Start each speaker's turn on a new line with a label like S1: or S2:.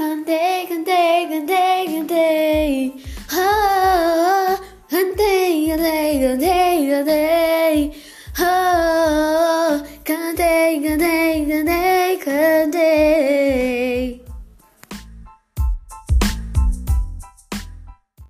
S1: Gandhi, Gandhi, Gandhi, Gandhi. Ah, Gandhi, Gandhi, Gandhi, Gandhi. Ah, Gandhi, Gandhi, Gandhi, Gandhi.